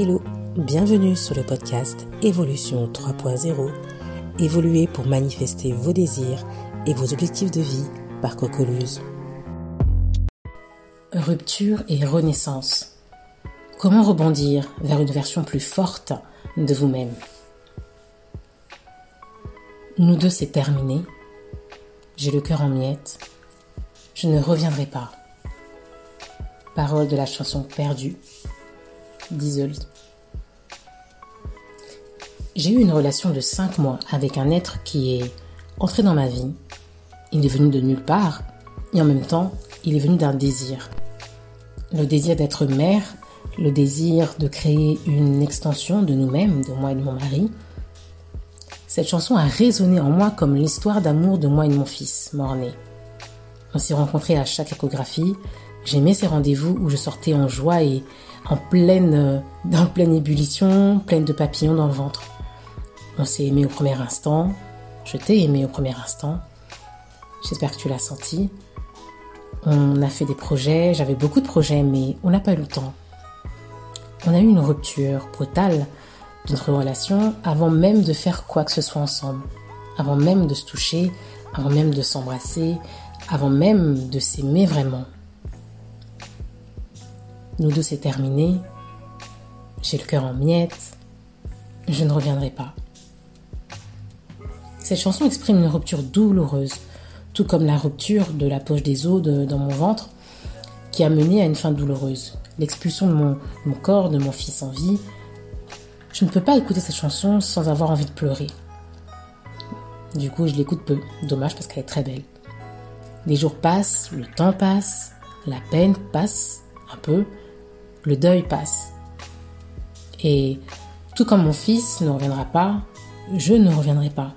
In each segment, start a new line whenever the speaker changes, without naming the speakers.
Hello, bienvenue sur le podcast Évolution 3.0. Évoluer pour manifester vos désirs et vos objectifs de vie par Cocoluse.
Rupture et renaissance. Comment rebondir vers une version plus forte de vous-même? Nous deux, c'est terminé. J'ai le cœur en miettes. Je ne reviendrai pas. Parole de la chanson perdue d'Isolde. J'ai eu une relation de 5 mois avec un être qui est entré dans ma vie. Il est venu de nulle part et en même temps, il est venu d'un désir. Le désir d'être mère, le désir de créer une extension de nous-mêmes, de moi et de mon mari. Cette chanson a résonné en moi comme l'histoire d'amour de moi et de mon fils, mort-né. On s'est rencontrés à chaque échographie. J'aimais ces rendez-vous où je sortais en joie et en pleine, euh, pleine ébullition, pleine de papillons dans le ventre. On s'est aimé au premier instant. Je t'ai aimé au premier instant. J'espère que tu l'as senti. On a fait des projets, j'avais beaucoup de projets, mais on n'a pas eu le temps. On a eu une rupture brutale de notre relation avant même de faire quoi que ce soit ensemble, avant même de se toucher, avant même de s'embrasser, avant même de s'aimer vraiment. Nous deux, c'est terminé. J'ai le cœur en miettes. Je ne reviendrai pas. Cette chanson exprime une rupture douloureuse, tout comme la rupture de la poche des os dans mon ventre, qui a mené à une fin douloureuse. L'expulsion de mon, mon corps, de mon fils en vie. Je ne peux pas écouter cette chanson sans avoir envie de pleurer. Du coup, je l'écoute peu. Dommage parce qu'elle est très belle. Les jours passent, le temps passe, la peine passe un peu, le deuil passe. Et tout comme mon fils ne reviendra pas, je ne reviendrai pas.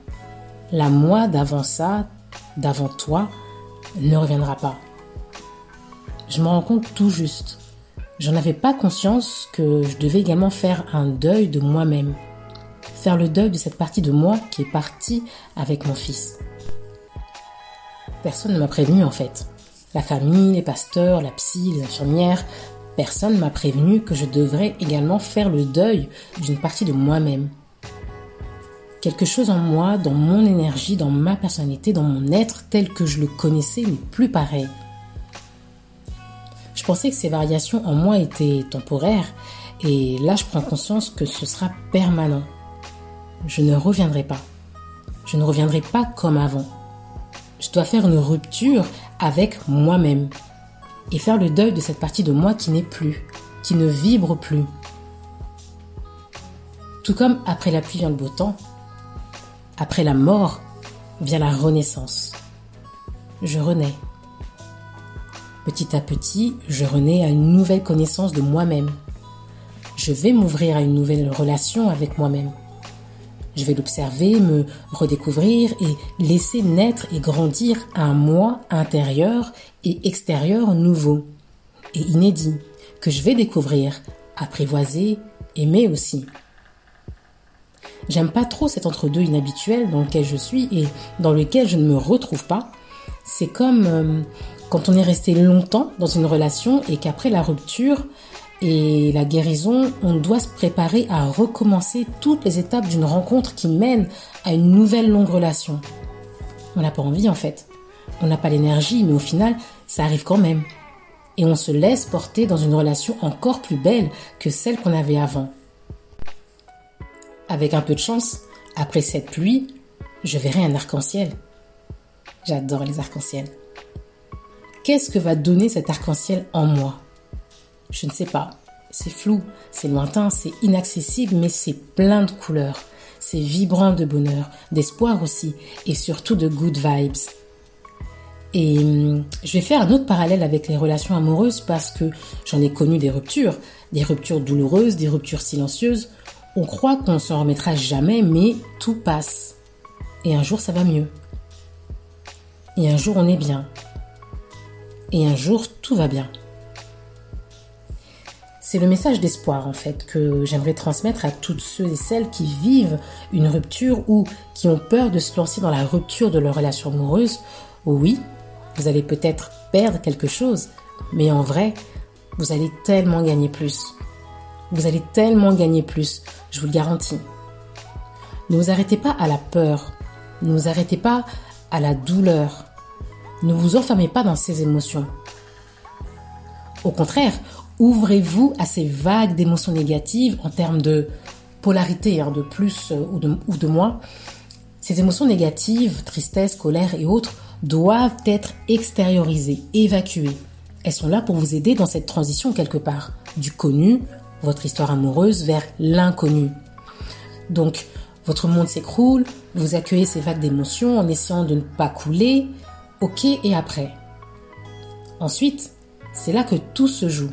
La moi d'avant ça, d'avant toi, ne reviendra pas. Je me rends compte tout juste. J'en avais pas conscience que je devais également faire un deuil de moi-même. Faire le deuil de cette partie de moi qui est partie avec mon fils. Personne ne m'a prévenu en fait. La famille, les pasteurs, la psy, les infirmières, Personne m'a prévenu que je devrais également faire le deuil d'une partie de moi-même. Quelque chose en moi, dans mon énergie, dans ma personnalité, dans mon être tel que je le connaissais n'est plus pareil. Je pensais que ces variations en moi étaient temporaires et là je prends conscience que ce sera permanent. Je ne reviendrai pas. Je ne reviendrai pas comme avant. Je dois faire une rupture avec moi-même et faire le deuil de cette partie de moi qui n'est plus, qui ne vibre plus. Tout comme après la pluie vient le beau temps, après la mort vient la renaissance. Je renais. Petit à petit, je renais à une nouvelle connaissance de moi-même. Je vais m'ouvrir à une nouvelle relation avec moi-même. Je vais l'observer, me redécouvrir et laisser naître et grandir un moi intérieur et extérieur nouveau et inédit que je vais découvrir, apprivoiser, aimer aussi. J'aime pas trop cet entre-deux inhabituel dans lequel je suis et dans lequel je ne me retrouve pas. C'est comme euh, quand on est resté longtemps dans une relation et qu'après la rupture, et la guérison, on doit se préparer à recommencer toutes les étapes d'une rencontre qui mène à une nouvelle longue relation. On n'a pas envie en fait. On n'a pas l'énergie, mais au final, ça arrive quand même. Et on se laisse porter dans une relation encore plus belle que celle qu'on avait avant. Avec un peu de chance, après cette pluie, je verrai un arc-en-ciel. J'adore les arcs-en-ciel. Qu'est-ce que va donner cet arc-en-ciel en moi? Je ne sais pas. C'est flou, c'est lointain, c'est inaccessible, mais c'est plein de couleurs. C'est vibrant de bonheur, d'espoir aussi, et surtout de good vibes. Et hum, je vais faire un autre parallèle avec les relations amoureuses parce que j'en ai connu des ruptures, des ruptures douloureuses, des ruptures silencieuses. On croit qu'on ne s'en remettra jamais, mais tout passe. Et un jour ça va mieux. Et un jour on est bien. Et un jour tout va bien. C'est le message d'espoir en fait que j'aimerais transmettre à toutes ceux et celles qui vivent une rupture ou qui ont peur de se lancer dans la rupture de leur relation amoureuse. Oui, vous allez peut-être perdre quelque chose, mais en vrai, vous allez tellement gagner plus. Vous allez tellement gagner plus, je vous le garantis. Ne vous arrêtez pas à la peur, ne vous arrêtez pas à la douleur, ne vous enfermez pas dans ces émotions. Au contraire, ouvrez-vous à ces vagues d'émotions négatives en termes de polarité, hein, de plus euh, ou de, ou de moins. Ces émotions négatives, tristesse, colère et autres, doivent être extériorisées, évacuées. Elles sont là pour vous aider dans cette transition quelque part, du connu, votre histoire amoureuse, vers l'inconnu. Donc, votre monde s'écroule, vous accueillez ces vagues d'émotions en essayant de ne pas couler, ok et après. Ensuite, c'est là que tout se joue.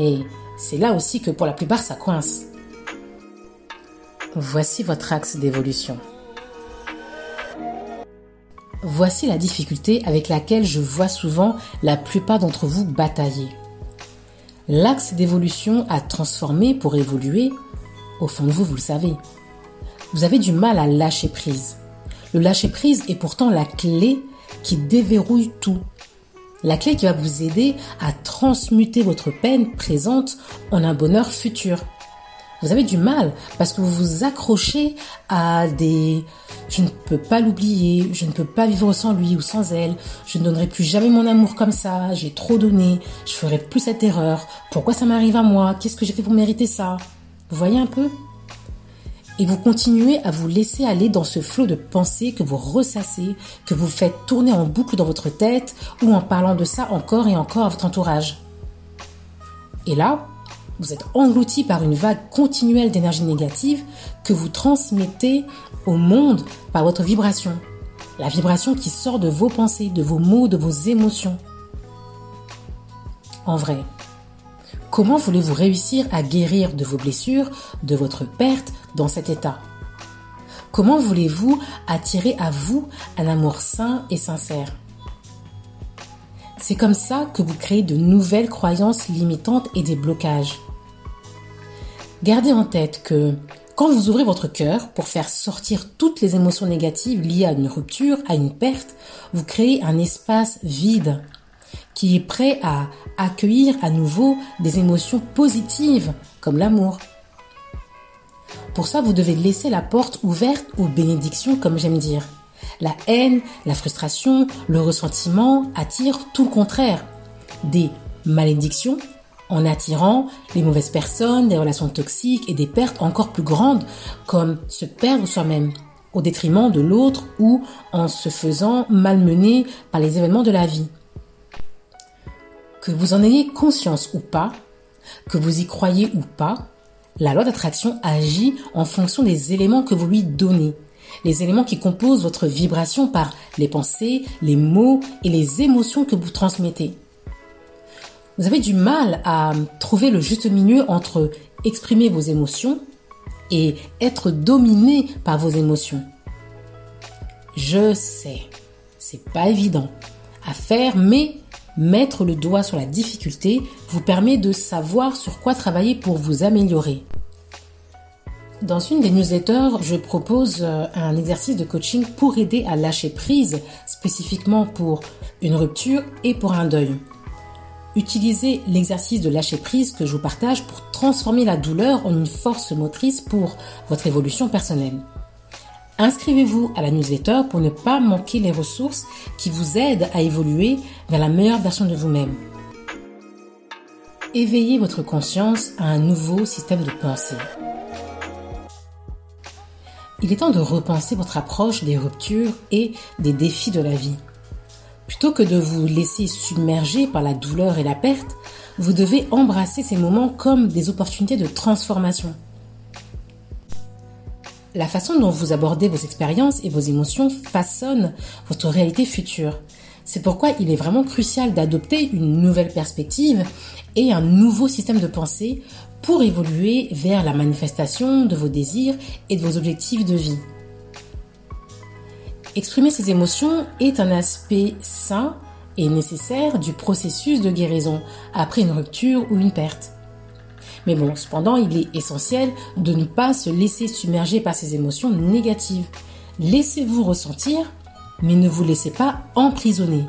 Et c'est là aussi que pour la plupart ça coince. Voici votre axe d'évolution. Voici la difficulté avec laquelle je vois souvent la plupart d'entre vous batailler. L'axe d'évolution à transformer pour évoluer, au fond de vous, vous le savez. Vous avez du mal à lâcher prise. Le lâcher prise est pourtant la clé qui déverrouille tout. La clé qui va vous aider à transmuter votre peine présente en un bonheur futur. Vous avez du mal parce que vous vous accrochez à des je ne peux pas l'oublier, je ne peux pas vivre sans lui ou sans elle, je ne donnerai plus jamais mon amour comme ça, j'ai trop donné, je ferai plus cette erreur, pourquoi ça m'arrive à moi, qu'est-ce que j'ai fait pour mériter ça? Vous voyez un peu? Et vous continuez à vous laisser aller dans ce flot de pensées que vous ressassez, que vous faites tourner en boucle dans votre tête ou en parlant de ça encore et encore à votre entourage. Et là, vous êtes englouti par une vague continuelle d'énergie négative que vous transmettez au monde par votre vibration. La vibration qui sort de vos pensées, de vos mots, de vos émotions. En vrai, comment voulez-vous réussir à guérir de vos blessures, de votre perte dans cet état? Comment voulez-vous attirer à vous un amour sain et sincère? C'est comme ça que vous créez de nouvelles croyances limitantes et des blocages. Gardez en tête que quand vous ouvrez votre cœur pour faire sortir toutes les émotions négatives liées à une rupture, à une perte, vous créez un espace vide qui est prêt à accueillir à nouveau des émotions positives comme l'amour. Pour ça, vous devez laisser la porte ouverte aux bénédictions, comme j'aime dire. La haine, la frustration, le ressentiment attirent tout le contraire. Des malédictions en attirant les mauvaises personnes, des relations toxiques et des pertes encore plus grandes, comme se perdre soi-même au détriment de l'autre ou en se faisant malmener par les événements de la vie. Que vous en ayez conscience ou pas, que vous y croyez ou pas, la loi d'attraction agit en fonction des éléments que vous lui donnez, les éléments qui composent votre vibration par les pensées, les mots et les émotions que vous transmettez vous avez du mal à trouver le juste milieu entre exprimer vos émotions et être dominé par vos émotions. Je sais, c'est pas évident à faire, mais mettre le doigt sur la difficulté vous permet de savoir sur quoi travailler pour vous améliorer. Dans une des newsletters, je propose euh, un exercice de coaching pour aider à lâcher prise, spécifiquement pour une rupture et pour un deuil. Utilisez l'exercice de lâcher prise que je vous partage pour transformer la douleur en une force motrice pour votre évolution personnelle. Inscrivez-vous à la newsletter pour ne pas manquer les ressources qui vous aident à évoluer vers la meilleure version de vous-même. Éveillez votre conscience à un nouveau système de pensée. Il est temps de repenser votre approche des ruptures et des défis de la vie. Plutôt que de vous laisser submerger par la douleur et la perte, vous devez embrasser ces moments comme des opportunités de transformation. La façon dont vous abordez vos expériences et vos émotions façonne votre réalité future. C'est pourquoi il est vraiment crucial d'adopter une nouvelle perspective et un nouveau système de pensée pour évoluer vers la manifestation de vos désirs et de vos objectifs de vie. Exprimer ses émotions est un aspect sain et nécessaire du processus de guérison après une rupture ou une perte. Mais bon, cependant, il est essentiel de ne pas se laisser submerger par ces émotions négatives. Laissez-vous ressentir, mais ne vous laissez pas emprisonner.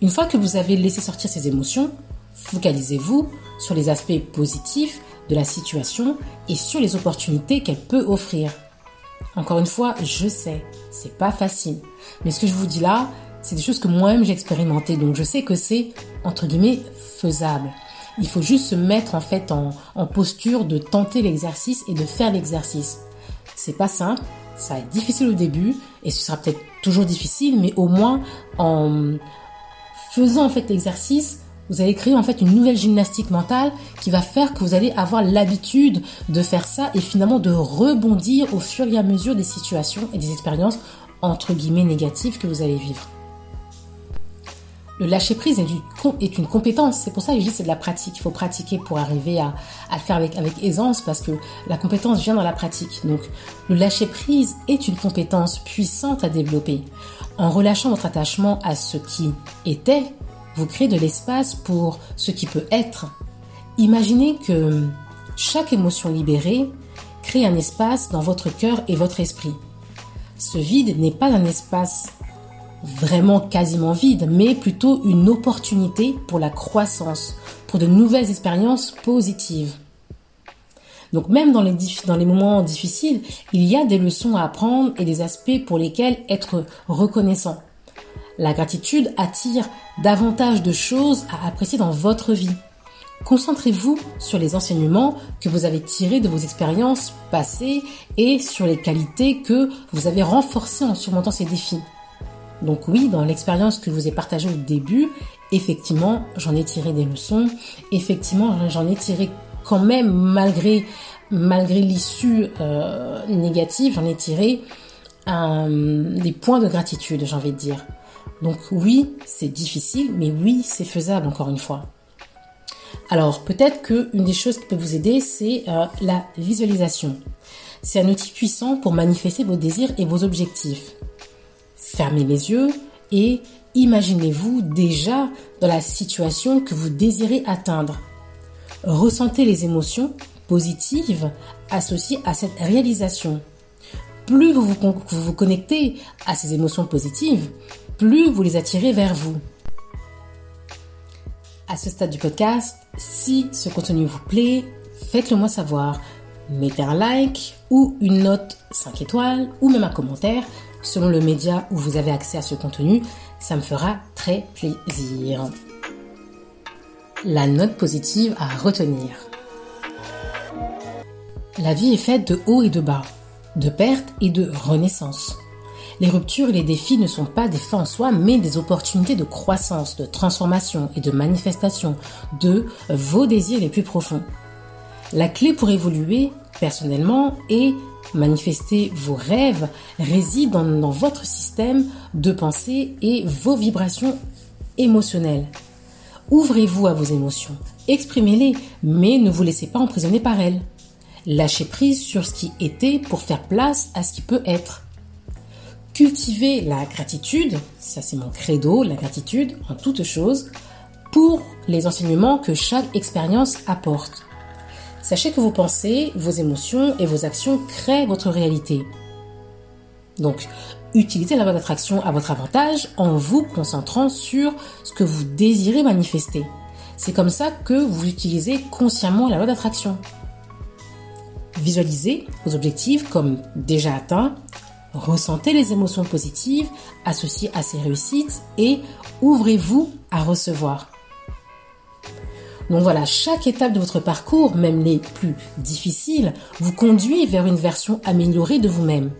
Une fois que vous avez laissé sortir ces émotions, Focalisez-vous sur les aspects positifs de la situation et sur les opportunités qu'elle peut offrir. Encore une fois, je sais, c'est pas facile. Mais ce que je vous dis là, c'est des choses que moi-même j'ai expérimenté. Donc je sais que c'est, entre guillemets, faisable. Il faut juste se mettre en fait en, posture de tenter l'exercice et de faire l'exercice. C'est pas simple, ça va être difficile au début et ce sera peut-être toujours difficile, mais au moins en faisant en fait l'exercice, vous allez créer en fait une nouvelle gymnastique mentale qui va faire que vous allez avoir l'habitude de faire ça et finalement de rebondir au fur et à mesure des situations et des expériences entre guillemets négatives que vous allez vivre. Le lâcher prise est, une compétence. C'est pour ça que je dis c'est de la pratique. Il faut pratiquer pour arriver à, le faire avec, avec aisance parce que la compétence vient dans la pratique. Donc, le lâcher prise est une compétence puissante à développer. En relâchant votre attachement à ce qui était, vous créez de l'espace pour ce qui peut être. Imaginez que chaque émotion libérée crée un espace dans votre cœur et votre esprit. Ce vide n'est pas un espace vraiment quasiment vide, mais plutôt une opportunité pour la croissance, pour de nouvelles expériences positives. Donc même dans les, moments difficiles, il y a des leçons à apprendre et des aspects pour lesquels être reconnaissant. La gratitude attire davantage de choses à apprécier dans votre vie. Concentrez-vous sur les enseignements que vous avez tirés de vos expériences passées et sur les qualités que vous avez renforcées en surmontant ces défis. Donc oui, dans l'expérience que je vous ai partagée au début, effectivement, j'en ai tiré des leçons. Effectivement, j'en ai tiré quand même, malgré, malgré l'issue euh, négative, j'en ai tiré euh, des points de gratitude, j'ai envie de dire. Donc oui, c'est difficile, mais oui, c'est faisable, encore une fois. Alors peut-être qu'une des choses qui peut vous aider, c'est euh, la visualisation. C'est un outil puissant pour manifester vos désirs et vos objectifs. Fermez les yeux et imaginez-vous déjà dans la situation que vous désirez atteindre. Ressentez les émotions positives associées à cette réalisation. Plus vous vous, connectez à ces émotions positives, plus vous les attirez vers vous. À ce stade du podcast, si ce contenu vous plaît, faites-le moi savoir. Mettez un like ou une note 5 étoiles ou même un commentaire selon le média où vous avez accès à ce contenu. Ça me fera très plaisir. La note positive à retenir. La vie est faite de hauts et de bas, de pertes et de renaissance. Les ruptures et les défis ne sont pas des fins en soi, mais des opportunités de croissance, de transformation et de manifestation de vos désirs les plus profonds. La clé pour évoluer personnellement est manifester vos rêves réside dans, votre système de pensée et vos vibrations émotionnelles. Ouvrez-vous à vos émotions, exprimez-les, mais ne vous laissez pas emprisonner par elles. Lâchez prise sur ce qui était pour faire place à ce qui peut être. Cultivez la gratitude, ça c'est mon credo, la gratitude en toutes choses, pour les enseignements que chaque expérience apporte. Sachez que vos pensées, vos émotions et vos actions créent votre réalité. Donc, utilisez la loi d'attraction à votre avantage en vous concentrant sur ce que vous désirez manifester. C'est comme ça que vous utilisez consciemment la loi d'attraction. Visualisez vos objectifs comme déjà atteints, ressentez les émotions positives associées à ces réussites et ouvrez-vous à recevoir. Donc voilà, chaque étape de votre parcours, même les plus difficiles, vous conduit vers une version améliorée de vous-même.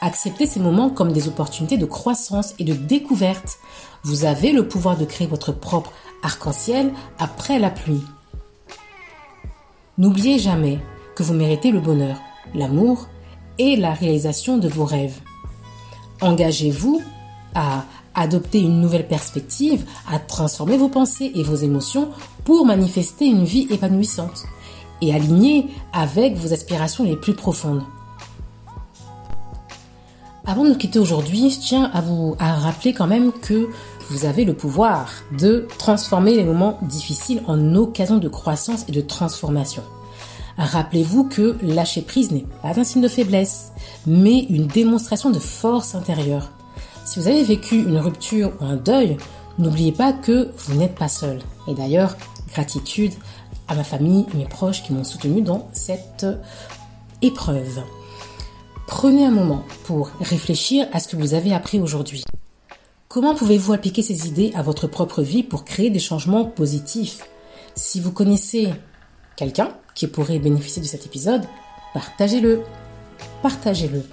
Acceptez ces moments comme des opportunités de croissance et de découverte. Vous avez le pouvoir de créer votre propre arc-en-ciel après la pluie. N'oubliez jamais que vous méritez le bonheur, l'amour et la réalisation de vos rêves. Engagez-vous à adopter une nouvelle perspective, à transformer vos pensées et vos émotions pour manifester une vie épanouissante et alignée avec vos aspirations les plus profondes. Avant de nous quitter aujourd'hui, je tiens à vous rappeler quand même que vous avez le pouvoir de transformer les moments difficiles en occasion de croissance et de transformation. Rappelez-vous que lâcher prise n'est pas un signe de faiblesse, mais une démonstration de force intérieure. Si vous avez vécu une rupture ou un deuil, n'oubliez pas que vous n'êtes pas seul. Et d'ailleurs, gratitude à ma famille mes proches qui m'ont soutenu dans cette épreuve. Prenez un moment pour réfléchir à ce que vous avez appris aujourd'hui. Comment pouvez-vous appliquer ces idées à votre propre vie pour créer des changements positifs? Si vous connaissez quelqu'un qui pourrait bénéficier de cet épisode, partagez-le. Partagez-le.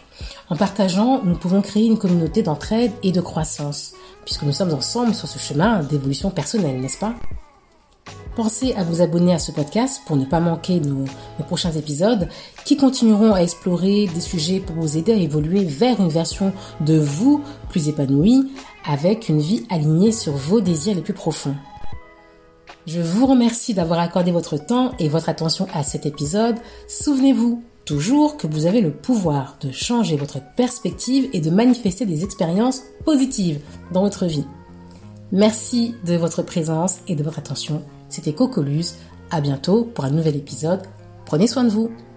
En partageant, nous pouvons créer une communauté d'entraide et de croissance, puisque nous sommes ensemble sur ce chemin d'évolution personnelle, n'est-ce pas? Pensez à vous abonner à ce podcast pour ne pas manquer nos, prochains épisodes qui continueront à explorer des sujets pour vous aider à évoluer vers une version de vous plus épanouie avec une vie alignée sur vos désirs les plus profonds. Je vous remercie d'avoir accordé votre temps et votre attention à cet épisode. Souvenez-vous toujours que vous avez le pouvoir de changer votre perspective et de manifester des expériences positives dans votre vie. Merci de votre présence et de votre attention. C'était Cocoluse. À bientôt pour un nouvel épisode. Prenez soin de vous.